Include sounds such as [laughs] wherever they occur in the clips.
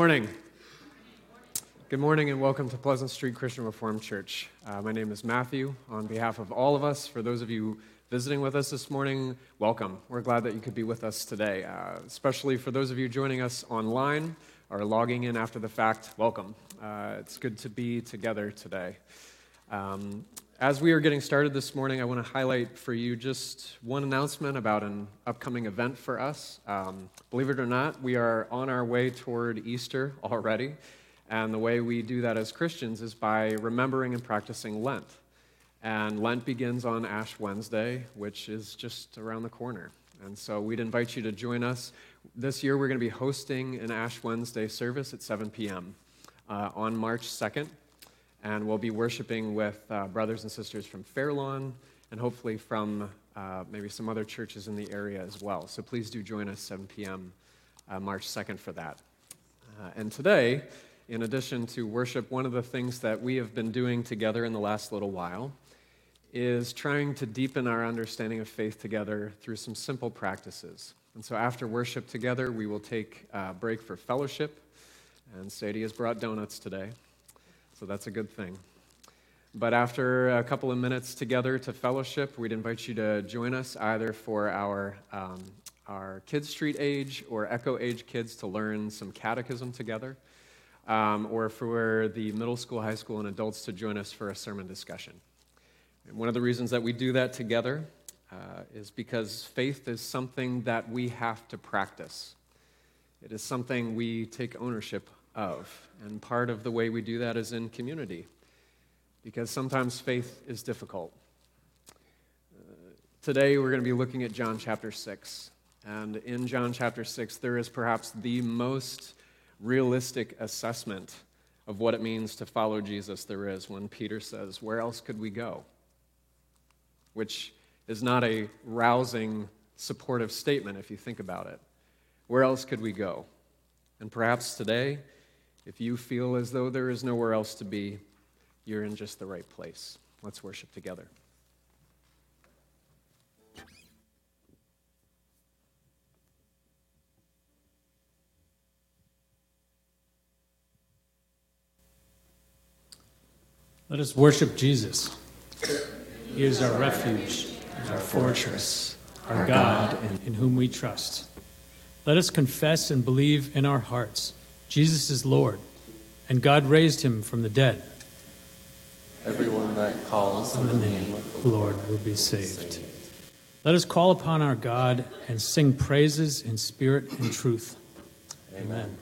Morning. Good morning and welcome to Pleasant Street Christian Reformed Church. Uh, my name is Matthew. On behalf of all of us, for those of you visiting with us this morning, welcome. We're glad that you could be with us today, uh, especially for those of you joining us online or logging in after the fact, welcome. Uh, it's good to be together today. Um, as we are getting started this morning, I want to highlight for you just one announcement about an upcoming event for us. Um, believe it or not, we are on our way toward Easter already. And the way we do that as Christians is by remembering and practicing Lent. And Lent begins on Ash Wednesday, which is just around the corner. And so we'd invite you to join us. This year, we're going to be hosting an Ash Wednesday service at 7 p.m. Uh, on March 2nd and we'll be worshiping with uh, brothers and sisters from Fairlawn and hopefully from uh, maybe some other churches in the area as well. So please do join us 7 p.m. Uh, March 2nd for that. Uh, and today, in addition to worship, one of the things that we have been doing together in the last little while is trying to deepen our understanding of faith together through some simple practices. And so after worship together, we will take a break for fellowship. And Sadie has brought donuts today so that's a good thing. But after a couple of minutes together to fellowship, we'd invite you to join us either for our, um, our Kids Street age or Echo age kids to learn some catechism together, um, or for the middle school, high school, and adults to join us for a sermon discussion. And one of the reasons that we do that together uh, is because faith is something that we have to practice. It is something we take ownership of. And part of the way we do that is in community, because sometimes faith is difficult. Uh, today, we're going to be looking at John chapter 6. And in John chapter 6, there is perhaps the most realistic assessment of what it means to follow Jesus there is when Peter says, Where else could we go? Which is not a rousing, supportive statement if you think about it. Where else could we go? And perhaps today, if you feel as though there is nowhere else to be, you're in just the right place. Let's worship together. Let us worship Jesus. He is our refuge, our fortress, our God, in whom we trust. Let us confess and believe in our hearts Jesus is Lord, and God raised him from the dead. Everyone that calls on the name of the Lord will be saved. Let us call upon our God and sing praises in spirit and truth. Amen.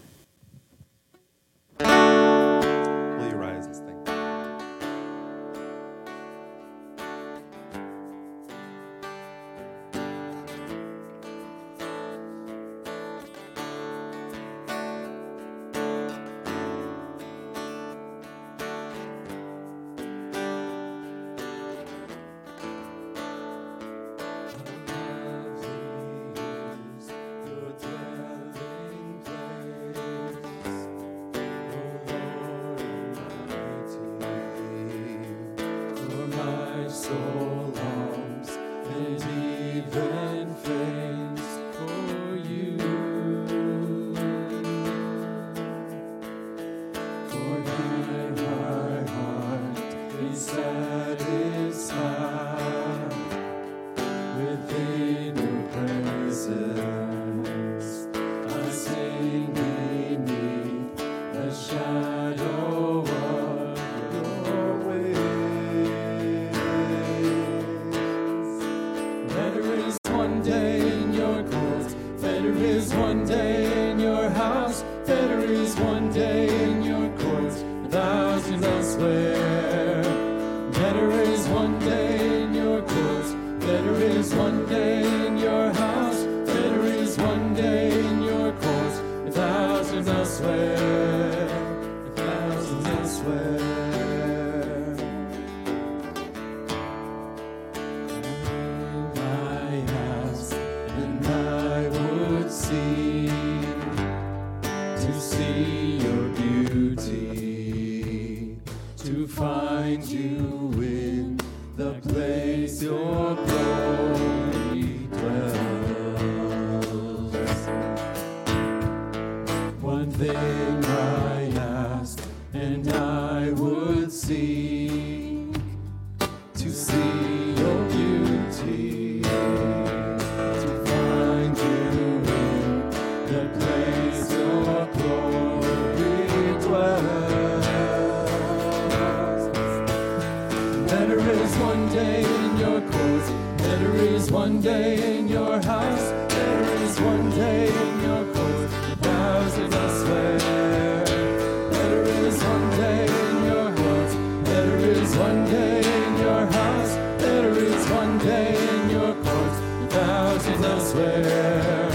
questions elsewhere.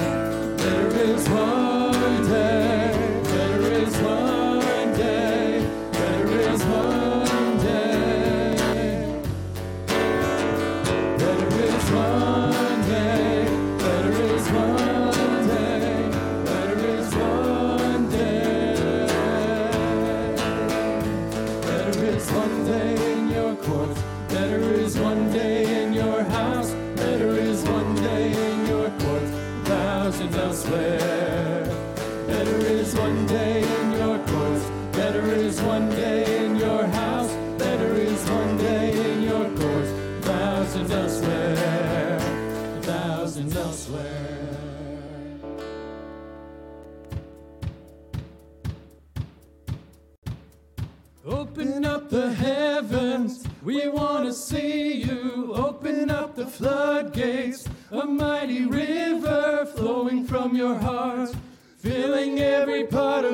mighty river flowing from your heart, filling every part of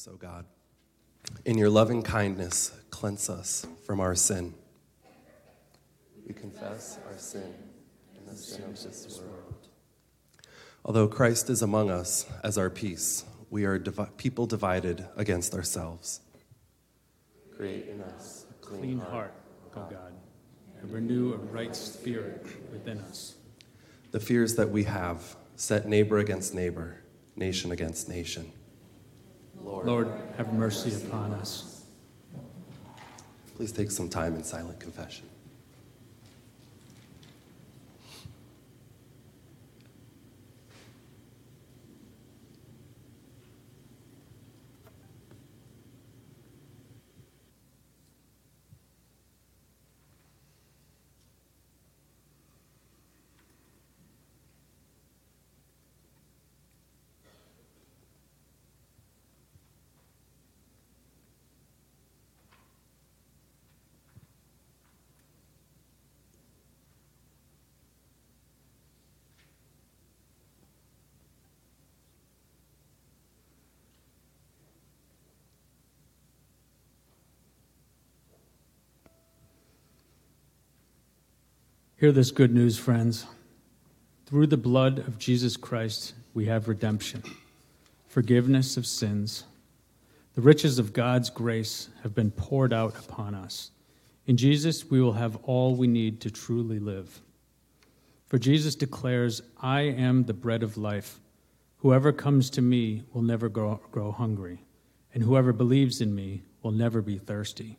us, O God. In your loving kindness, cleanse us from our sin. We confess our sin and the sin of this world. Although Christ is among us as our peace, we are divi- people divided against ourselves. Create in us a clean, Clean heart. heart, O God, and renew a right spirit within us. The fears that we have set neighbor against neighbor, nation against nation. Lord, have mercy upon us. Please take some time in silent confession. Hear this good news, friends. Through the blood of Jesus Christ, we have redemption, forgiveness of sins. The riches of God's grace have been poured out upon us. In Jesus, we will have all we need to truly live. For Jesus declares, I am the bread of life. Whoever comes to me will never grow, grow hungry, and whoever believes in me will never be thirsty.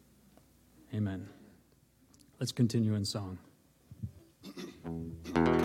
Amen. Let's continue in song. Thank you.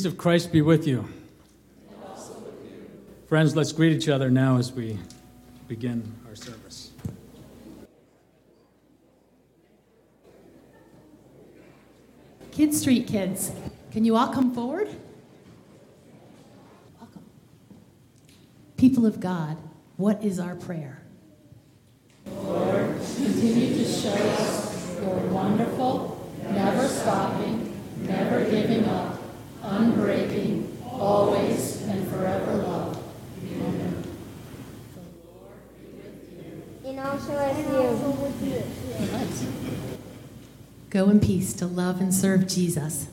Peace of Christ be with you. Friends, let's greet each other now as we begin our service. Kid Street kids, can you all come forward? Welcome. People of God, what is our prayer? Continue to show us your wonderful, never stopping, never giving up, unbreaking, always and forever love. Amen. And also with you. Go in peace to love and serve Jesus.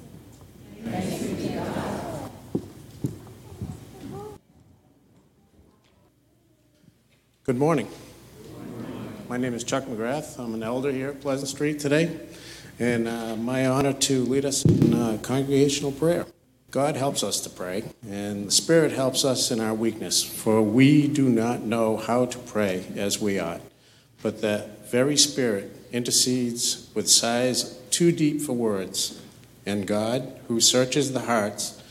Good morning. My name is Chuck McGrath. I'm an elder here at Pleasant Street today, and uh, my honor to lead us in uh, congregational prayer. God helps us to pray, and the Spirit helps us in our weakness, for we do not know how to pray as we ought. But that very Spirit intercedes with sighs too deep for words, and God, who searches the hearts,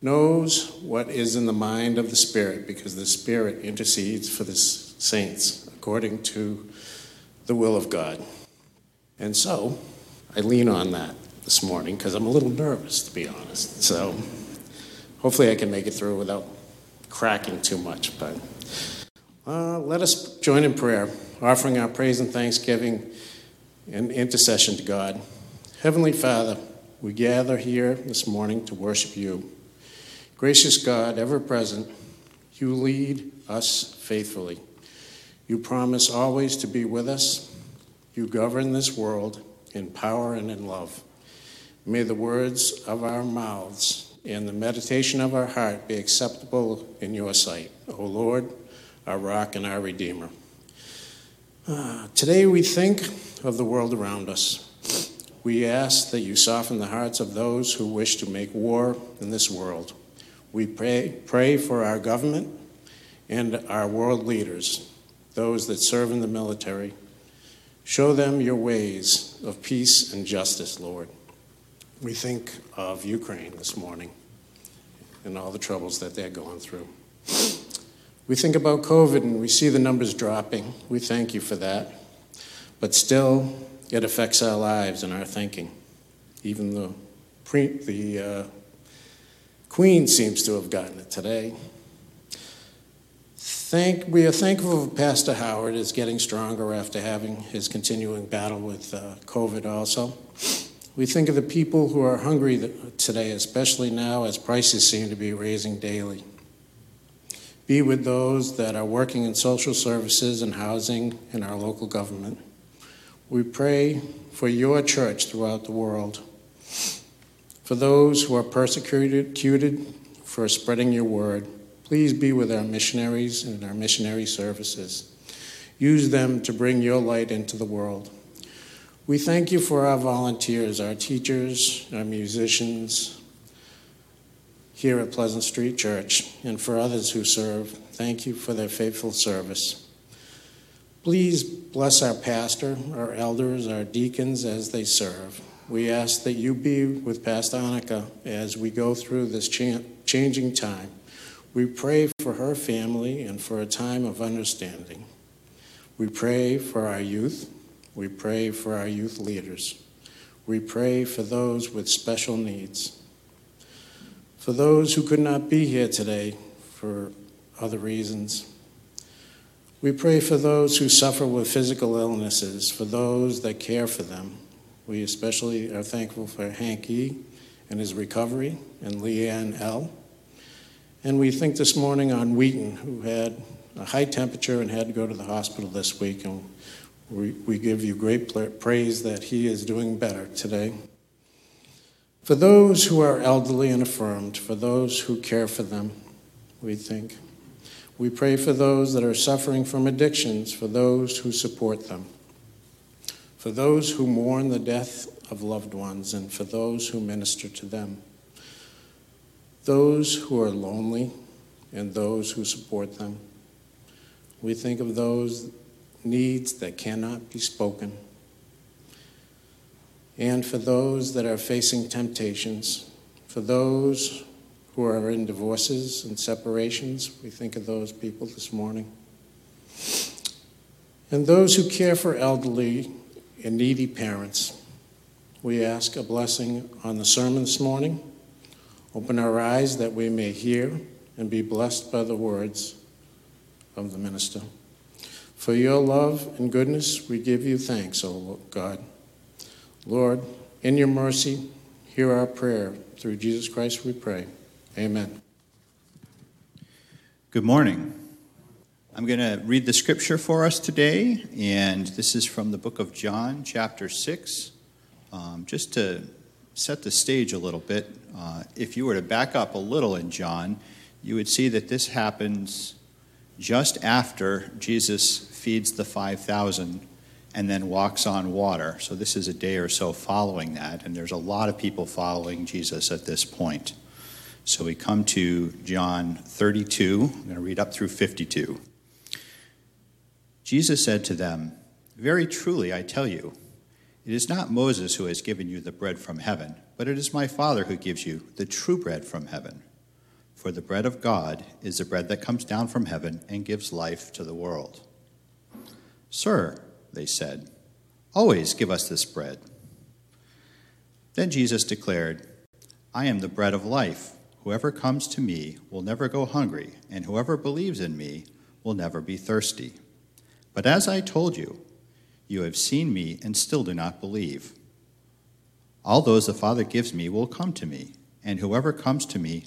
knows what is in the mind of the Spirit, because the Spirit intercedes for the saints according to the will of God. And so, I lean on that this morning because I'm a little nervous, to be honest. So, hopefully, I can make it through without cracking too much. But uh, let us join in prayer, offering our praise and thanksgiving and intercession to God. Heavenly Father, we gather here this morning to worship you. Gracious God, ever present, you lead us faithfully. You promise always to be with us. You govern this world in power and in love. May the words of our mouths and the meditation of our heart be acceptable in your sight, O Lord, our rock and our redeemer. Ah, today we think of the world around us. We ask that you soften the hearts of those who wish to make war in this world. We pray, pray for our government and our world leaders, those that serve in the military. Show them your ways of peace and justice, Lord. We think of Ukraine this morning and all the troubles that they're going through. We think about COVID and we see the numbers dropping. We thank you for that. But still, it affects our lives and our thinking. Even the, pre, the uh, Queen seems to have gotten it today. Thank, we are thankful for Pastor Howard is getting stronger after having his continuing battle with uh, COVID also. We think of the people who are hungry today, especially now as prices seem to be raising daily. Be with those that are working in social services and housing in our local government. We pray for your church throughout the world. For those who are persecuted for spreading your word, please be with our missionaries and our missionary services. Use them to bring your light into the world. We thank you for our volunteers, our teachers, our musicians here at Pleasant Street Church, and for others who serve. Thank you for their faithful service. Please bless our pastor, our elders, our deacons as they serve. We ask that you be with Pastor Annika as we go through this changing time. We pray for her family and for a time of understanding. We pray for our youth. We pray for our youth leaders. We pray for those with special needs. For those who could not be here today for other reasons, We pray for those who suffer with physical illnesses, for those that care for them. We especially are thankful for Hank E. and his recovery, and Leanne L. And we think this morning on Wheaton, who had a high temperature and had to go to the hospital this week. And we, we give you great praise that he is doing better today. For those who are elderly and affirmed, for those who care for them, we think. We pray for those that are suffering from addictions, for those who support them, for those who mourn the death of loved ones, and for those who minister to them, those who are lonely, and those who support them. We think of those needs that cannot be spoken. And for those that are facing temptations, for those who are in divorces and separations, we think of those people this morning. And those who care for elderly and needy parents, we ask a blessing on the sermon this morning. Open our eyes that we may hear and be blessed by the words of the minister. For your love and goodness, we give you thanks, O God. Lord, in your mercy, hear our prayer. Through Jesus Christ we pray. Amen. Good morning. I'm going to read the scripture for us today, and this is from the book of John, chapter 6. Um, just to set the stage a little bit, uh, if you were to back up a little in John, you would see that this happens just after Jesus feeds the 5,000 and then walks on water. So this is a day or so following that, and there's a lot of people following Jesus at this point. So we come to John 32. I'm going to read up through 52. Jesus said to them, Very truly, I tell you, it is not Moses who has given you the bread from heaven, but it is my Father who gives you the true bread from heaven. For the bread of God is the bread that comes down from heaven and gives life to the world. Sir, they said, always give us this bread. Then Jesus declared, I am the bread of life. Whoever comes to me will never go hungry, and whoever believes in me will never be thirsty. But as I told you, you have seen me and still do not believe. All those the Father gives me will come to me, and whoever comes to me,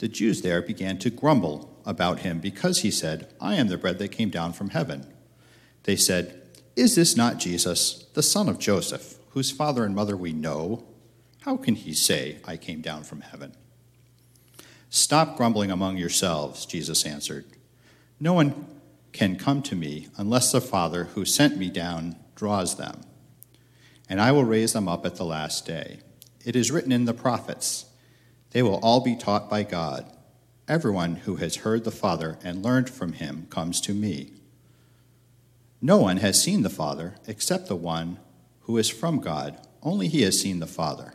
the Jews there began to grumble about him because he said, I am the bread that came down from heaven. They said, Is this not Jesus, the son of Joseph, whose father and mother we know? How can he say, I came down from heaven? Stop grumbling among yourselves, Jesus answered. No one can come to me unless the Father who sent me down draws them, and I will raise them up at the last day. It is written in the prophets. They will all be taught by God. Everyone who has heard the Father and learned from him comes to me. No one has seen the Father except the one who is from God. Only he has seen the Father.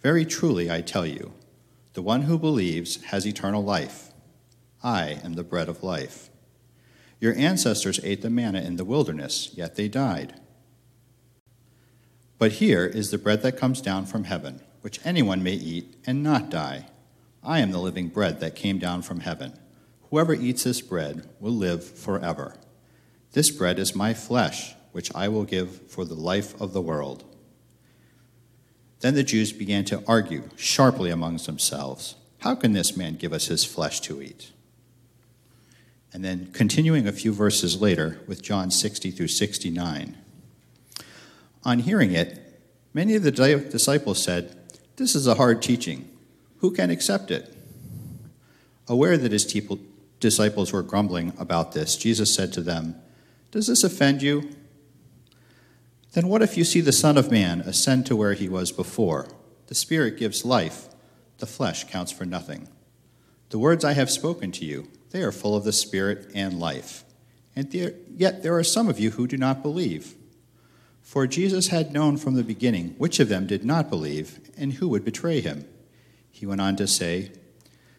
Very truly, I tell you, the one who believes has eternal life. I am the bread of life. Your ancestors ate the manna in the wilderness, yet they died. But here is the bread that comes down from heaven which anyone may eat and not die. I am the living bread that came down from heaven. Whoever eats this bread will live forever. This bread is my flesh, which I will give for the life of the world. Then the Jews began to argue sharply amongst themselves How can this man give us his flesh to eat? And then continuing a few verses later with John 60 through 69. On hearing it, many of the disciples said, this is a hard teaching. Who can accept it? Aware that his disciples were grumbling about this, Jesus said to them, Does this offend you? Then what if you see the Son of Man ascend to where he was before? The Spirit gives life, the flesh counts for nothing. The words I have spoken to you, they are full of the Spirit and life. and there, yet there are some of you who do not believe. For Jesus had known from the beginning which of them did not believe and who would betray him. He went on to say,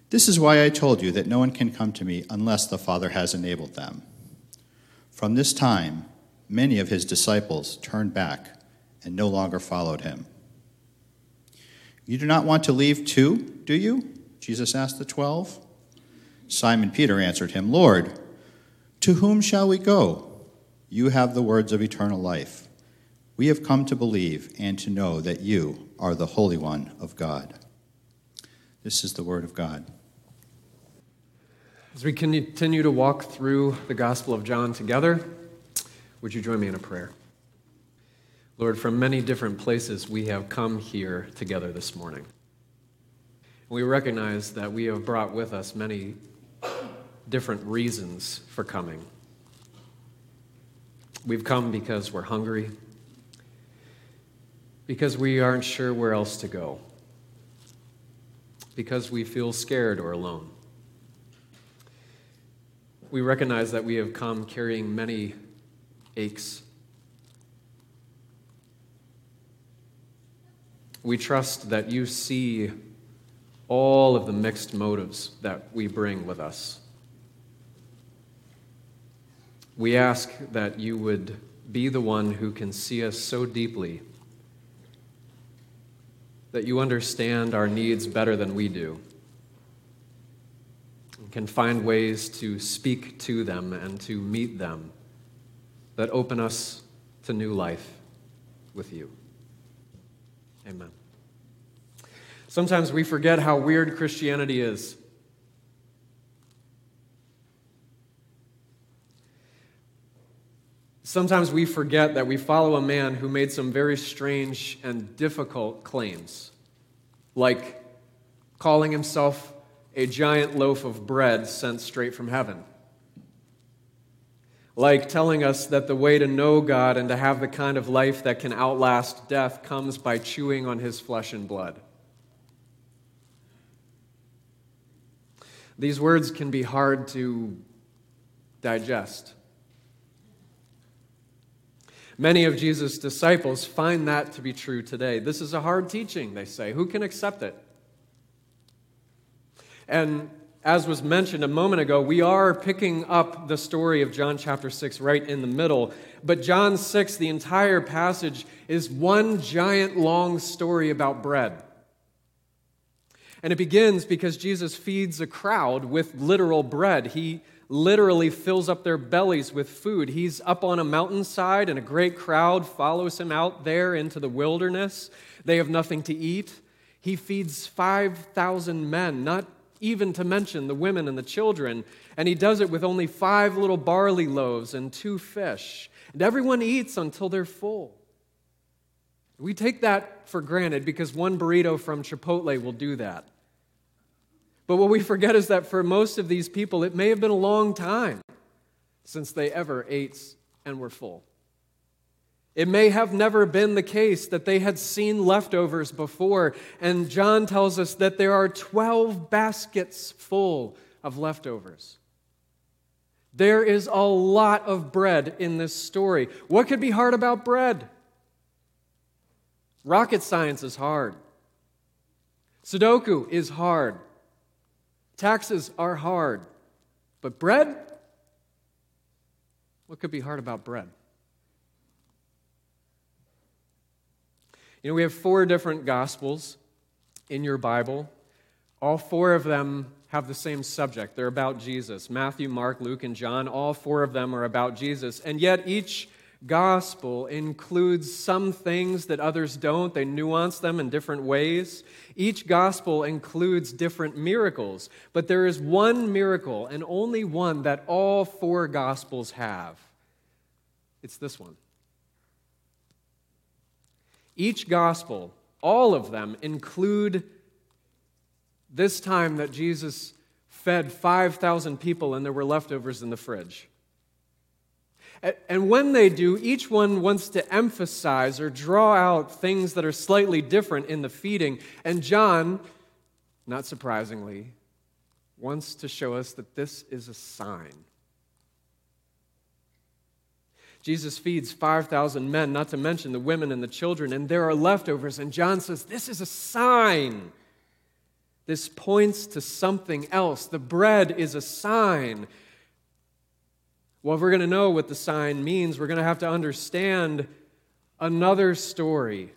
This is why I told you that no one can come to me unless the Father has enabled them. From this time, many of his disciples turned back and no longer followed him. You do not want to leave too, do you? Jesus asked the twelve. Simon Peter answered him, Lord, to whom shall we go? You have the words of eternal life. We have come to believe and to know that you are the Holy One of God. This is the word of God. As we continue to walk through the Gospel of John together, would you join me in a prayer? Lord, from many different places we have come here together this morning. We recognize that we have brought with us many different reasons for coming. We've come because we're hungry, because we aren't sure where else to go, because we feel scared or alone. We recognize that we have come carrying many aches. We trust that you see all of the mixed motives that we bring with us. We ask that you would be the one who can see us so deeply that you understand our needs better than we do and can find ways to speak to them and to meet them that open us to new life with you. Amen. Sometimes we forget how weird Christianity is. Sometimes we forget that we follow a man who made some very strange and difficult claims, like calling himself a giant loaf of bread sent straight from heaven, like telling us that the way to know God and to have the kind of life that can outlast death comes by chewing on his flesh and blood. These words can be hard to digest. Many of Jesus' disciples find that to be true today. This is a hard teaching, they say. Who can accept it? And as was mentioned a moment ago, we are picking up the story of John chapter 6 right in the middle. But John 6, the entire passage, is one giant long story about bread. And it begins because Jesus feeds a crowd with literal bread. He literally fills up their bellies with food. He's up on a mountainside, and a great crowd follows him out there into the wilderness. They have nothing to eat. He feeds 5,000 men, not even to mention the women and the children. And he does it with only five little barley loaves and two fish. And everyone eats until they're full. We take that for granted because one burrito from Chipotle will do that. But what we forget is that for most of these people, it may have been a long time since they ever ate and were full. It may have never been the case that they had seen leftovers before, and John tells us that there are 12 baskets full of leftovers. There is a lot of bread in this story. What could be hard about bread? Rocket science is hard. Sudoku is hard. Taxes are hard. But bread? What could be hard about bread? You know, we have four different gospels in your Bible. All four of them have the same subject. They're about Jesus. Matthew, Mark, Luke, and John, all four of them are about Jesus. And yet, each gospel includes some things that others don't. They nuance them in different ways. Each gospel includes different miracles, but there is one miracle and only one that all four gospels have. It's this one. Each gospel, all of them, include this time that Jesus fed 5,000 people and there were leftovers in the fridge. And when they do, each one wants to emphasize or draw out things that are slightly different in the feeding. And John, not surprisingly, wants to show us that this is a sign. Jesus feeds 5,000 men, not to mention the women and the children, and there are leftovers. And John says, This is a sign. This points to something else. The bread is a sign. Well, if we're going to know what the sign means, we're going to have to understand another story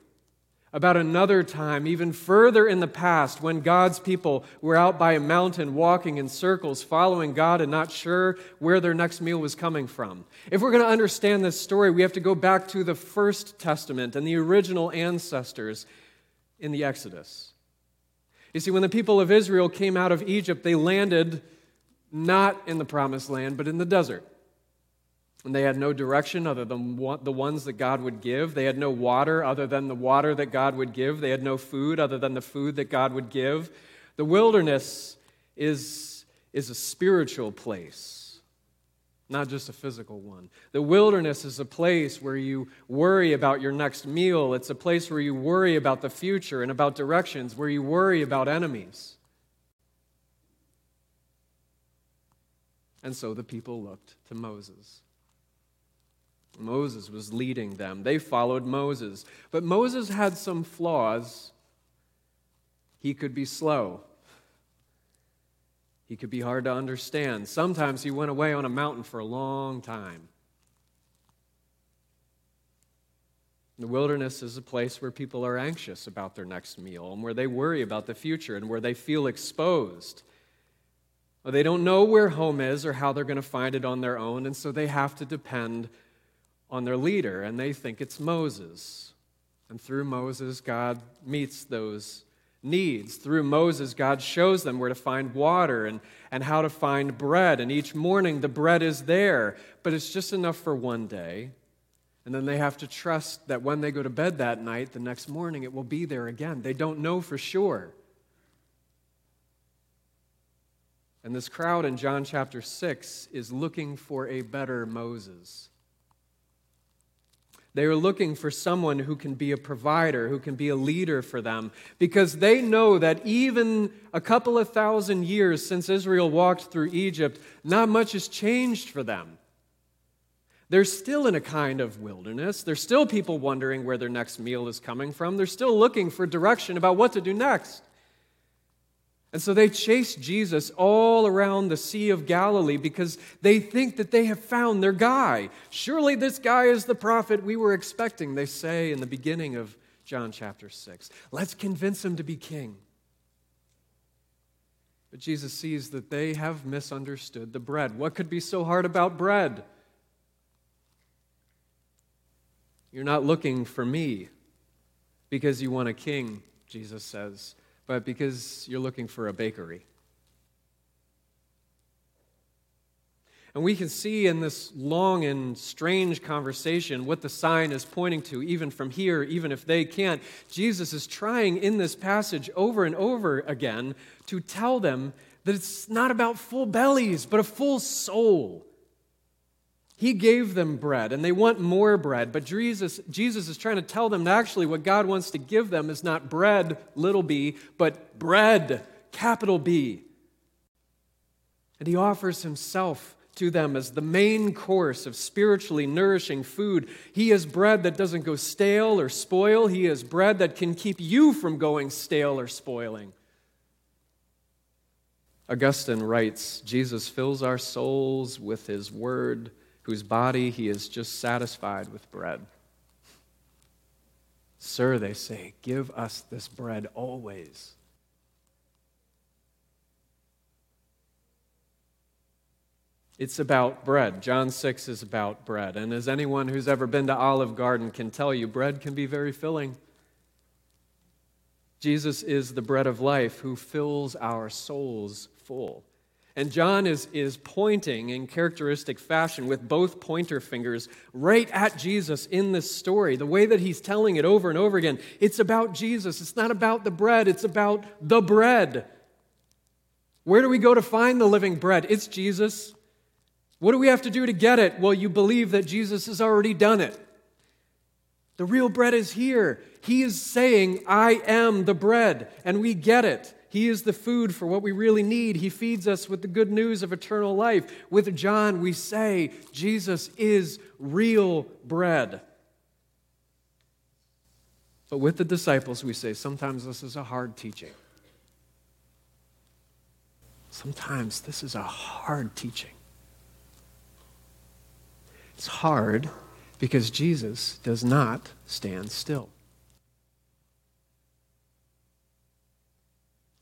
about another time, even further in the past, when God's people were out by a mountain walking in circles, following God and not sure where their next meal was coming from. If we're going to understand this story, we have to go back to the First Testament and the original ancestors in the Exodus. You see, when the people of Israel came out of Egypt, they landed not in the promised land, but in the desert. And they had no direction other than the ones that God would give. They had no water other than the water that God would give. They had no food other than the food that God would give. The wilderness is, is a spiritual place, not just a physical one. The wilderness is a place where you worry about your next meal, it's a place where you worry about the future and about directions, where you worry about enemies. And so the people looked to Moses. Moses was leading them. They followed Moses. But Moses had some flaws. He could be slow. He could be hard to understand. Sometimes he went away on a mountain for a long time. The wilderness is a place where people are anxious about their next meal and where they worry about the future and where they feel exposed. They don't know where home is or how they're going to find it on their own, and so they have to depend on their leader, and they think it's Moses. And through Moses, God meets those needs. Through Moses, God shows them where to find water and, and how to find bread. And each morning, the bread is there, but it's just enough for one day. And then they have to trust that when they go to bed that night, the next morning, it will be there again. They don't know for sure. And this crowd in John chapter 6 is looking for a better Moses. They are looking for someone who can be a provider, who can be a leader for them, because they know that even a couple of thousand years since Israel walked through Egypt, not much has changed for them. They're still in a kind of wilderness. There's still people wondering where their next meal is coming from. They're still looking for direction about what to do next. And so they chase Jesus all around the Sea of Galilee because they think that they have found their guy. Surely this guy is the prophet we were expecting, they say in the beginning of John chapter 6. Let's convince him to be king. But Jesus sees that they have misunderstood the bread. What could be so hard about bread? You're not looking for me because you want a king, Jesus says but because you're looking for a bakery. And we can see in this long and strange conversation what the sign is pointing to, even from here, even if they can't. Jesus is trying in this passage over and over again to tell them that it's not about full bellies, but a full soul. He gave them bread, and they want more bread. But Jesus, Jesus is trying to tell them that actually what God wants to give them is not bread, little b, but bread, capital B. And He offers Himself to them as the main course of spiritually nourishing food. He is bread that doesn't go stale or spoil, He is bread that can keep you from going stale or spoiling. Augustine writes Jesus fills our souls with His word whose body he is just satisfied with bread. Sir, they say, give us this bread always. It's about bread. John 6 is about bread. And as anyone who's ever been to Olive Garden can tell you, bread can be very filling. Jesus is the bread of life who fills our souls full. And John is, is pointing in characteristic fashion with both pointer fingers right at Jesus in this story. The way that he's telling it over and over again, it's about Jesus. It's not about the bread, it's about the bread. Where do we go to find the living bread? It's Jesus. What do we have to do to get it? Well, you believe that Jesus has already done it. The real bread is here. He is saying, I am the bread, and we get it. He is the food for what we really need. He feeds us with the good news of eternal life. With John, we say Jesus is real bread. But with the disciples, we say sometimes this is a hard teaching. Sometimes this is a hard teaching. It's hard because Jesus does not stand still.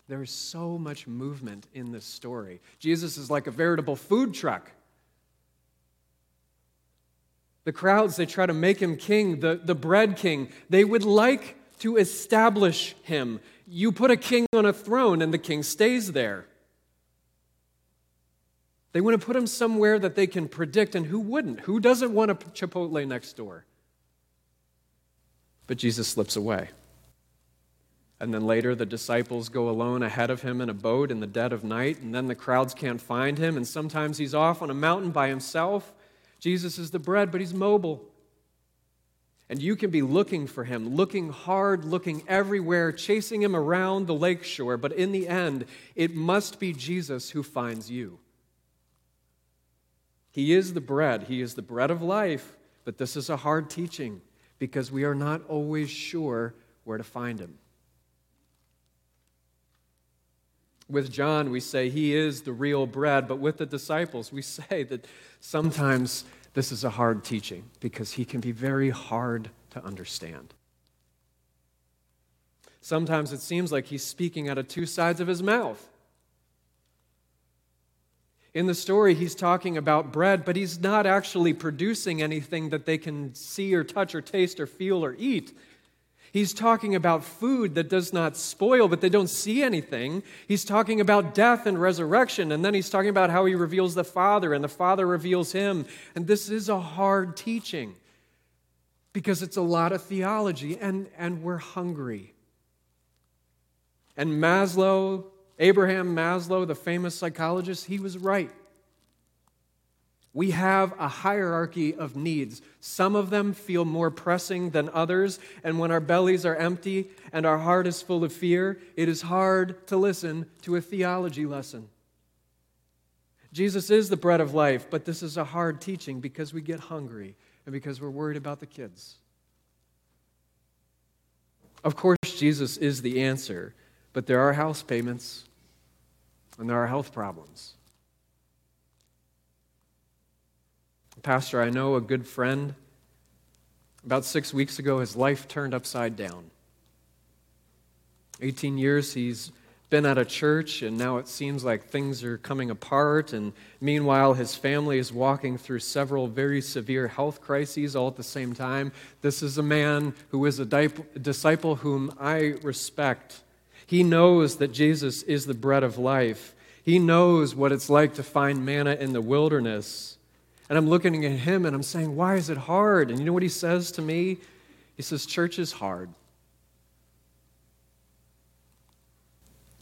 There is so much movement in this story. Jesus is like a veritable food truck. The crowds, they try to make him king, the, the bread king. They would like to establish him. You put a king on a throne, and the king stays there. They want to put him somewhere that they can predict, and who wouldn't? Who doesn't want a Chipotle next door? But Jesus slips away. And then later, the disciples go alone ahead of him in a boat in the dead of night, and then the crowds can't find him, and sometimes he's off on a mountain by himself. Jesus is the bread, but he's mobile. And you can be looking for him, looking hard, looking everywhere, chasing him around the lakeshore, but in the end, it must be Jesus who finds you. He is the bread, he is the bread of life, but this is a hard teaching because we are not always sure where to find him. With John, we say he is the real bread, but with the disciples, we [laughs] say that sometimes this is a hard teaching because he can be very hard to understand. Sometimes it seems like he's speaking out of two sides of his mouth. In the story, he's talking about bread, but he's not actually producing anything that they can see or touch or taste or feel or eat. He's talking about food that does not spoil, but they don't see anything. He's talking about death and resurrection. And then he's talking about how he reveals the Father and the Father reveals him. And this is a hard teaching because it's a lot of theology and, and we're hungry. And Maslow, Abraham Maslow, the famous psychologist, he was right. We have a hierarchy of needs. Some of them feel more pressing than others, and when our bellies are empty and our heart is full of fear, it is hard to listen to a theology lesson. Jesus is the bread of life, but this is a hard teaching because we get hungry and because we're worried about the kids. Of course, Jesus is the answer, but there are house payments and there are health problems. Pastor, I know a good friend. About six weeks ago, his life turned upside down. 18 years he's been at a church, and now it seems like things are coming apart. And meanwhile, his family is walking through several very severe health crises all at the same time. This is a man who is a disciple whom I respect. He knows that Jesus is the bread of life, he knows what it's like to find manna in the wilderness. And I'm looking at him and I'm saying, Why is it hard? And you know what he says to me? He says, Church is hard.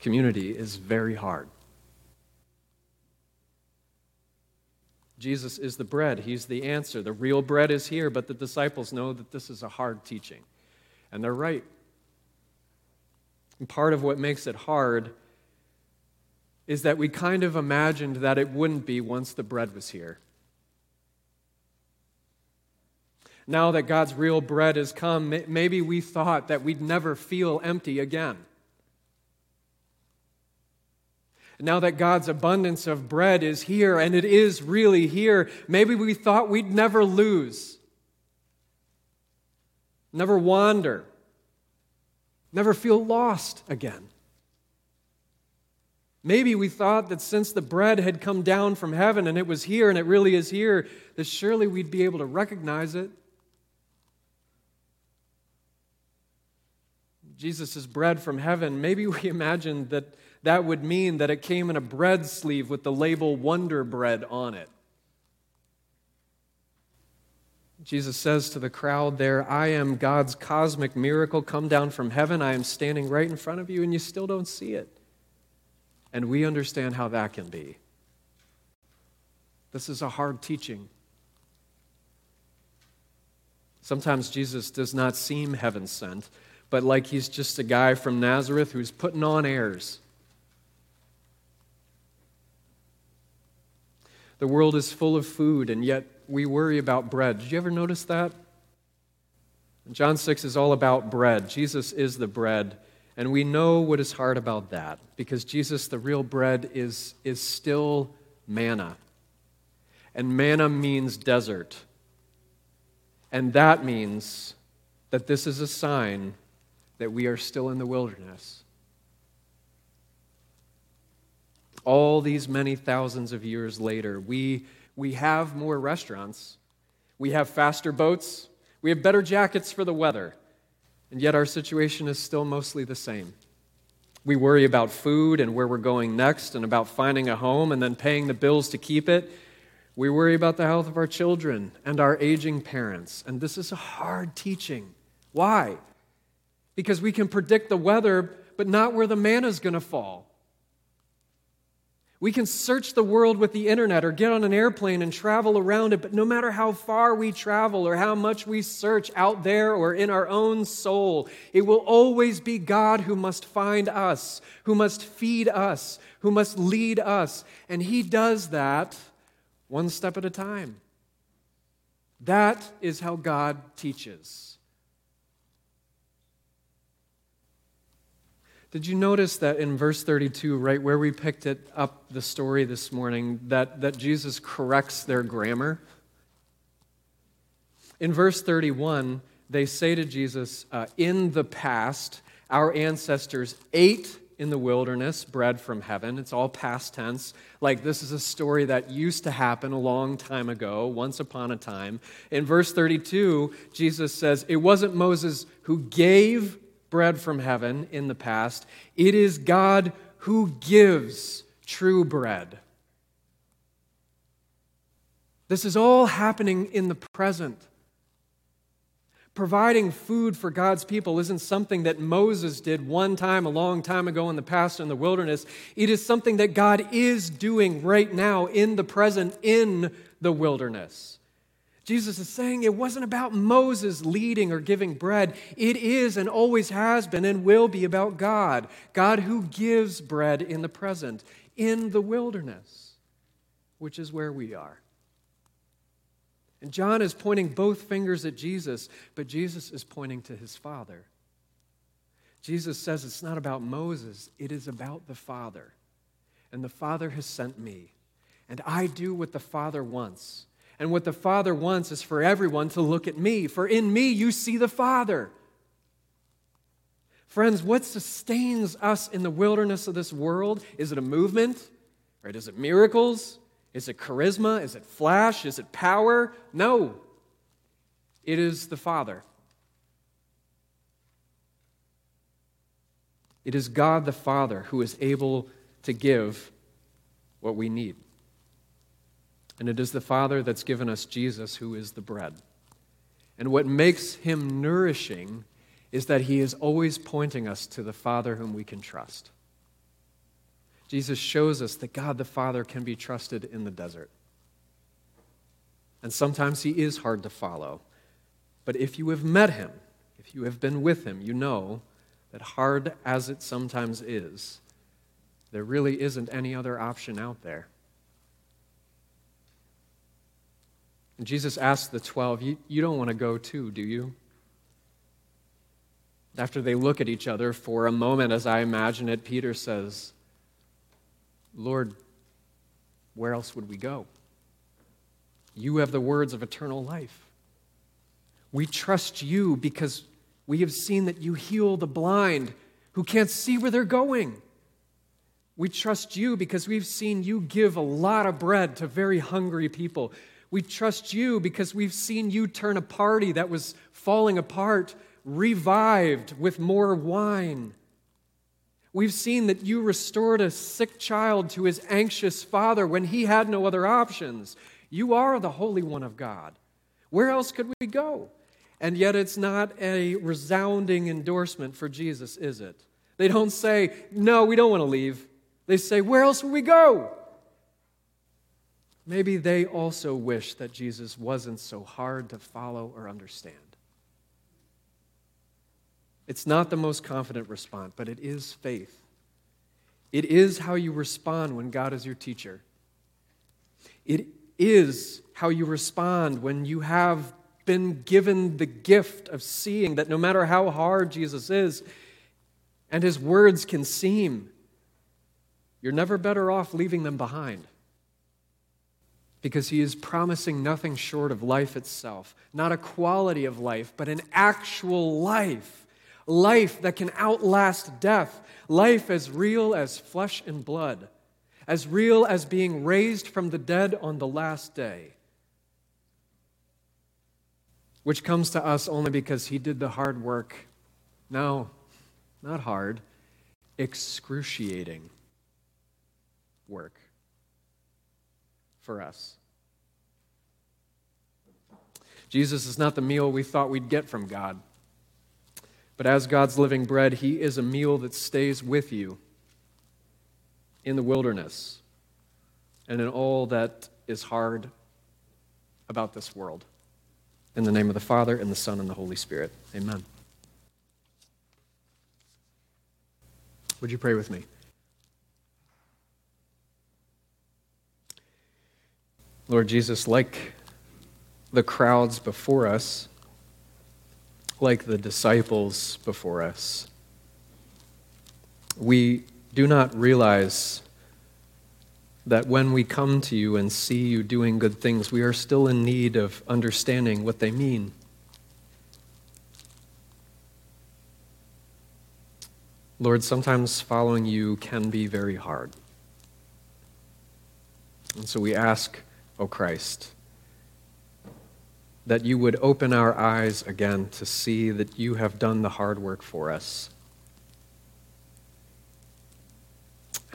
Community is very hard. Jesus is the bread, He's the answer. The real bread is here, but the disciples know that this is a hard teaching. And they're right. And part of what makes it hard is that we kind of imagined that it wouldn't be once the bread was here. Now that God's real bread has come, maybe we thought that we'd never feel empty again. Now that God's abundance of bread is here, and it is really here, maybe we thought we'd never lose, never wander, never feel lost again. Maybe we thought that since the bread had come down from heaven and it was here and it really is here, that surely we'd be able to recognize it Jesus' is bread from heaven, maybe we [laughs] imagined that that would mean that it came in a bread sleeve with the label Wonder Bread on it. Jesus says to the crowd there, I am God's cosmic miracle come down from heaven. I am standing right in front of you, and you still don't see it. And we understand how that can be. This is a hard teaching. Sometimes Jesus does not seem heaven sent but like he's just a guy from Nazareth who's putting on airs. The world is full of food, and yet we worry about bread. Did you ever notice that? John 6 is all about bread. Jesus is the bread. And we know what is hard about that because Jesus, the real bread, is, is still manna. And manna means desert. And that means that this is a sign that we are still in the wilderness. All these many thousands of years later, we, we have more restaurants, we have faster boats, we have better jackets for the weather, and yet our situation is still mostly the same. We worry about food and where we're going next, and about finding a home and then paying the bills to keep it. We worry about the health of our children and our aging parents. And this is a hard teaching. Why? Because we can predict the weather, but not where the manna is going to fall. We can search the world with the internet or get on an airplane and travel around it, but no matter how far we travel or how much we search out there or in our own soul, it will always be God who must find us, who must feed us, who must lead us. And He does that one step at a time. That is how God teaches. Did you notice that in verse 32, right where we picked it up the story this morning, that, that Jesus corrects their grammar? In verse 31, they say to Jesus, uh, In the past, our ancestors ate in the wilderness bread from heaven. It's all past tense. Like this is a story that used to happen a long time ago, once upon a time. In verse 32, Jesus says, It wasn't Moses who gave bread from heaven in the past, it is God who gives true bread. This is all happening in the present. Providing food for God's people isn't something that Moses did one time a long time ago in the past in the wilderness. It is something that God is doing right now in the present in the wilderness. Jesus is saying it wasn't about Moses leading or giving bread. It is and always has been and will be about God. God who gives bread in the present, in the wilderness, which is where we are. And John is pointing both fingers at Jesus, but Jesus is pointing to his Father. Jesus says it's not about Moses, it is about the Father. And the Father has sent me. And I do what the Father wants. And what the Father wants is for everyone to look at me, for in me you see the Father. Friends, what sustains us in the wilderness of this world? Is it a movement? Right? Is it miracles? Is it charisma? Is it flash? Is it power? No. It is the Father. It is God the Father who is able to give what we need. And it is the Father that's given us Jesus, who is the bread. And what makes him nourishing is that he is always pointing us to the Father whom we can trust. Jesus shows us that God the Father can be trusted in the desert. And sometimes he is hard to follow. But if you have met him, if you have been with him, you know that hard as it sometimes is, there really isn't any other option out there. And Jesus asked the 12, you, you don't want to go too, do you? After they look at each other for a moment, as I imagine it, Peter says, Lord, where else would we go? You have the words of eternal life. We trust you because we have seen that you heal the blind who can't see where they're going. We trust you because we've seen you give a lot of bread to very hungry people. We trust you because we've seen you turn a party that was falling apart revived with more wine. We've seen that you restored a sick child to his anxious father when he had no other options. You are the Holy One of God. Where else could we go? And yet, it's not a resounding endorsement for Jesus, is it? They don't say, No, we don't want to leave. They say, Where else would we go? Maybe they also wish that Jesus wasn't so hard to follow or understand. It's not the most confident response, but it is faith. It is how you respond when God is your teacher. It is how you respond when you have been given the gift of seeing that no matter how hard Jesus is and his words can seem, you're never better off leaving them behind. Because he is promising nothing short of life itself, not a quality of life, but an actual life. Life that can outlast death, life as real as flesh and blood, as real as being raised from the dead on the last day. Which comes to us only because he did the hard work. No, not hard, excruciating work for us. Jesus is not the meal we thought we'd get from God. But as God's living bread, he is a meal that stays with you in the wilderness and in all that is hard about this world. In the name of the Father, and the Son, and the Holy Spirit. Amen. Would you pray with me? Lord Jesus, like the crowds before us, like the disciples before us, we do not realize that when we come to you and see you doing good things, we are still in need of understanding what they mean. Lord, sometimes following you can be very hard. And so we ask, O Christ, that you would open our eyes again to see that you have done the hard work for us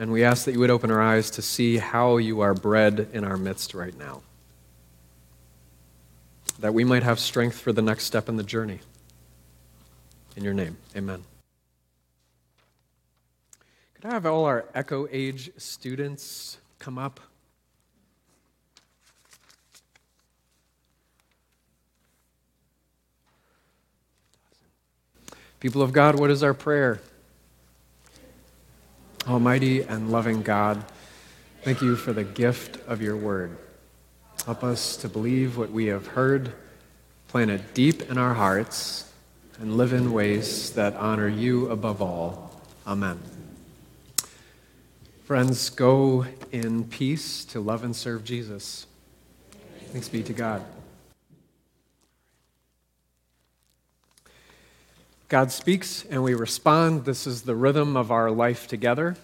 And we ask that you would open our eyes to see how you are bread in our midst right now. That we might have strength for the next step in the journey. In your name, amen. Could I have all our Echo Age students come up? People of God, what is our prayer? Almighty and loving God, thank you for the gift of your word. Help us to believe what we have heard, plant it deep in our hearts, and live in ways that honor you above all. Amen. Friends, go in peace to love and serve Jesus. Thanks be to God. God speaks and we respond. This is the rhythm of our life together.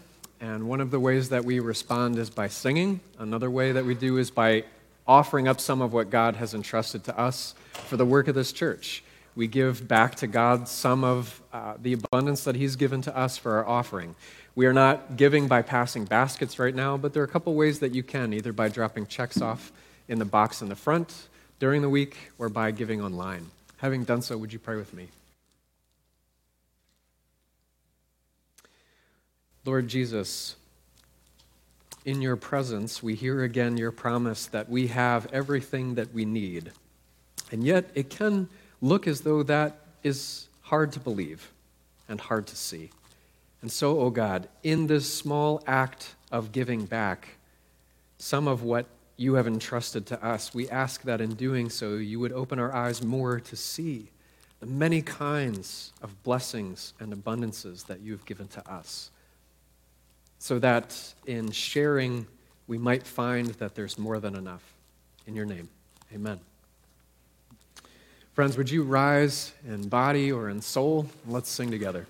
And one of the ways that we respond is by singing. Another way that we do is by offering up some of what God has entrusted to us for the work of this church. We give back to God some of uh, the abundance that He's given to us for our offering. We are not giving by passing baskets right now, but there are a couple ways that you can, either by dropping checks off in the box in the front during the week or by giving online. Having done so, would you pray with me? Lord Jesus, in your presence, we hear again your promise that we have everything that we need. And yet, it can look as though that is hard to believe and hard to see. And so, oh God, in this small act of giving back some of what you have entrusted to us, we ask that in doing so, you would open our eyes more to see the many kinds of blessings and abundances that you have given to us so that in sharing we might find that there's more than enough. In your name, amen. Friends, would you rise in body or in soul? Let's sing together.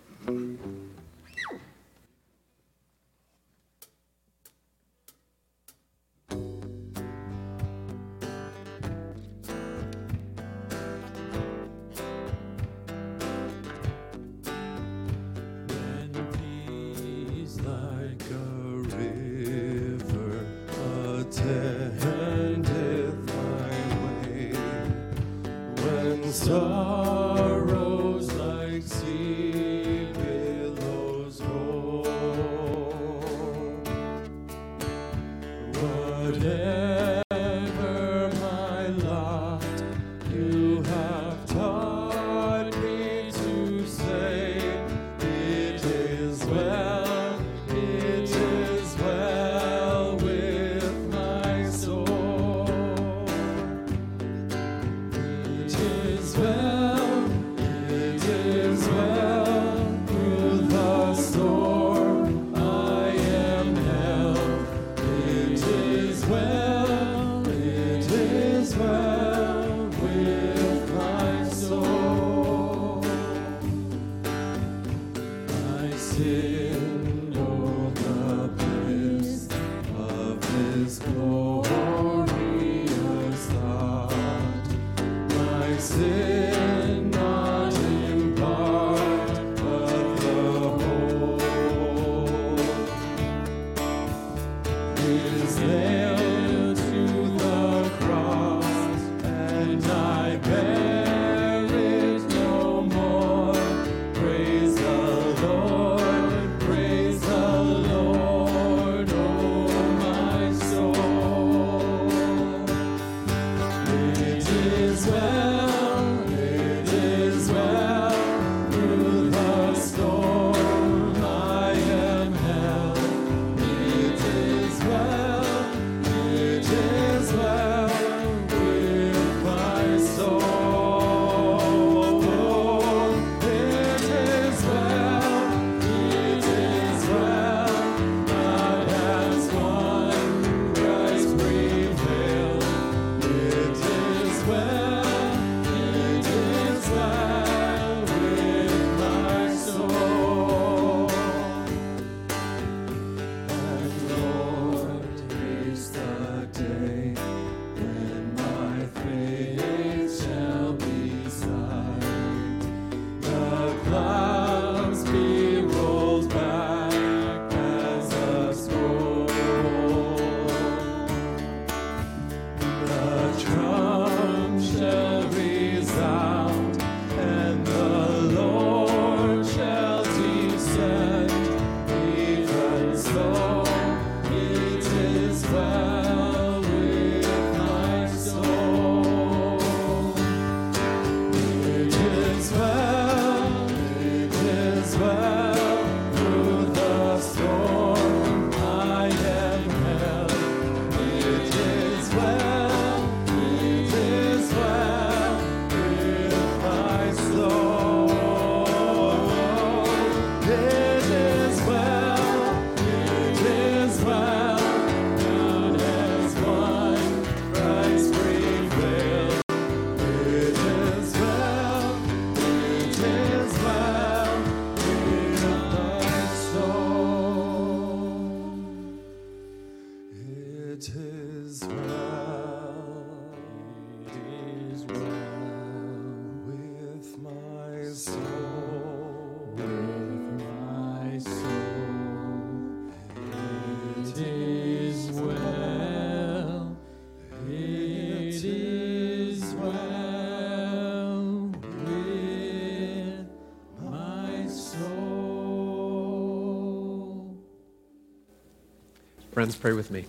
Friends, pray with me.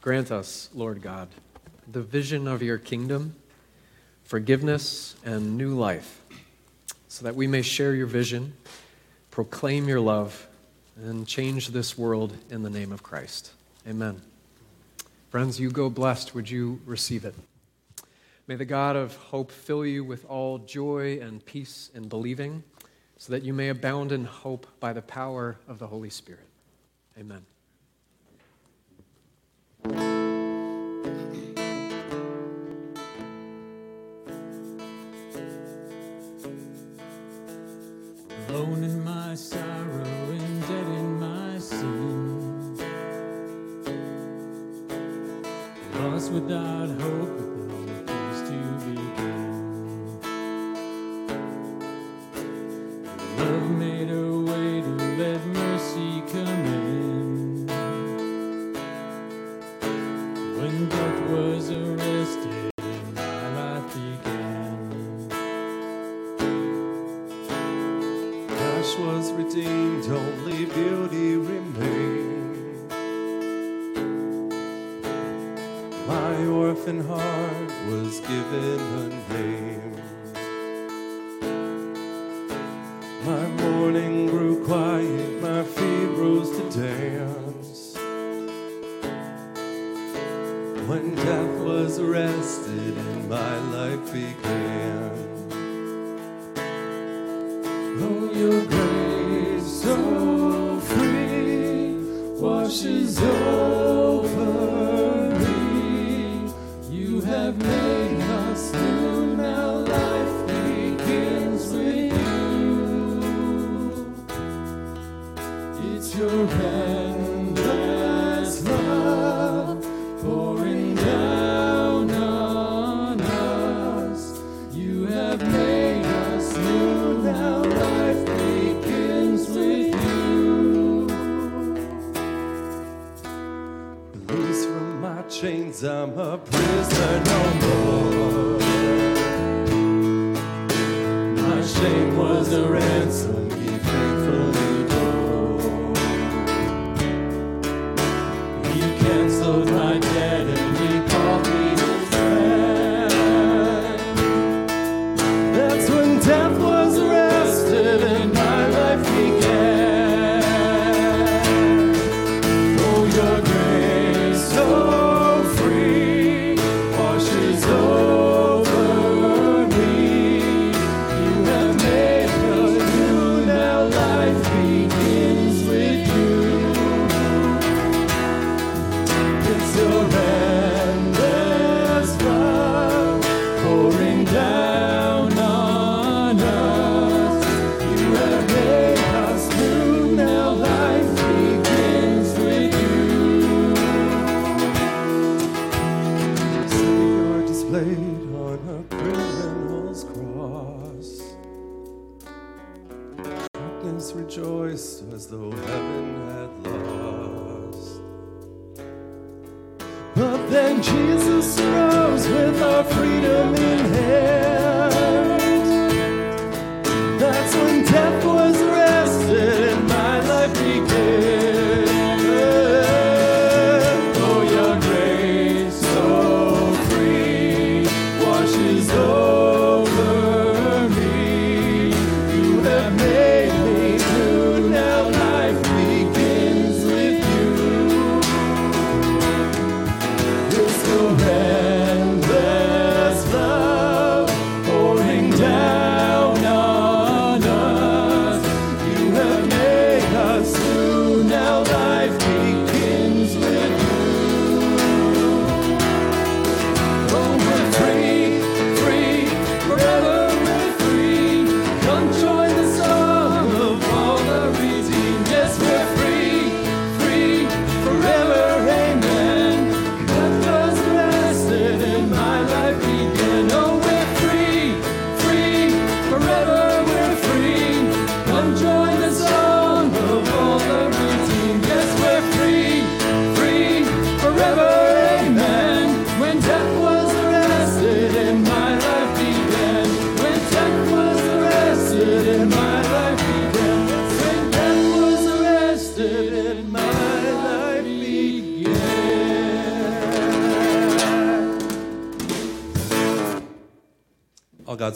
Grant us, Lord God, the vision of your kingdom, forgiveness, and new life, so that we may share your vision, proclaim your love, and change this world in the name of Christ. Amen. Friends, you go blessed. Would you receive it? May the God of hope fill you with all joy and peace in believing, so that you may abound in hope by the power of the Holy Spirit. Amen. I'm a prisoner no more. My shame was a ransom.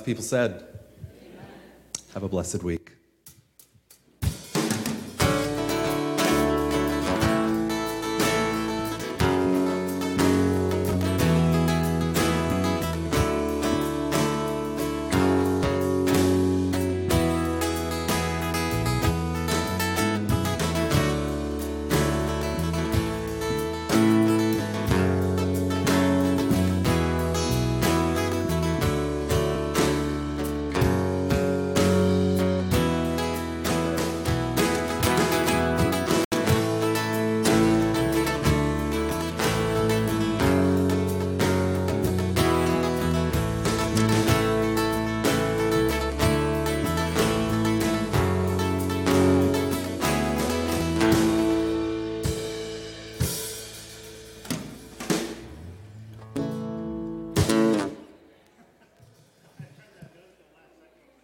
God's people said, Have a blessed week.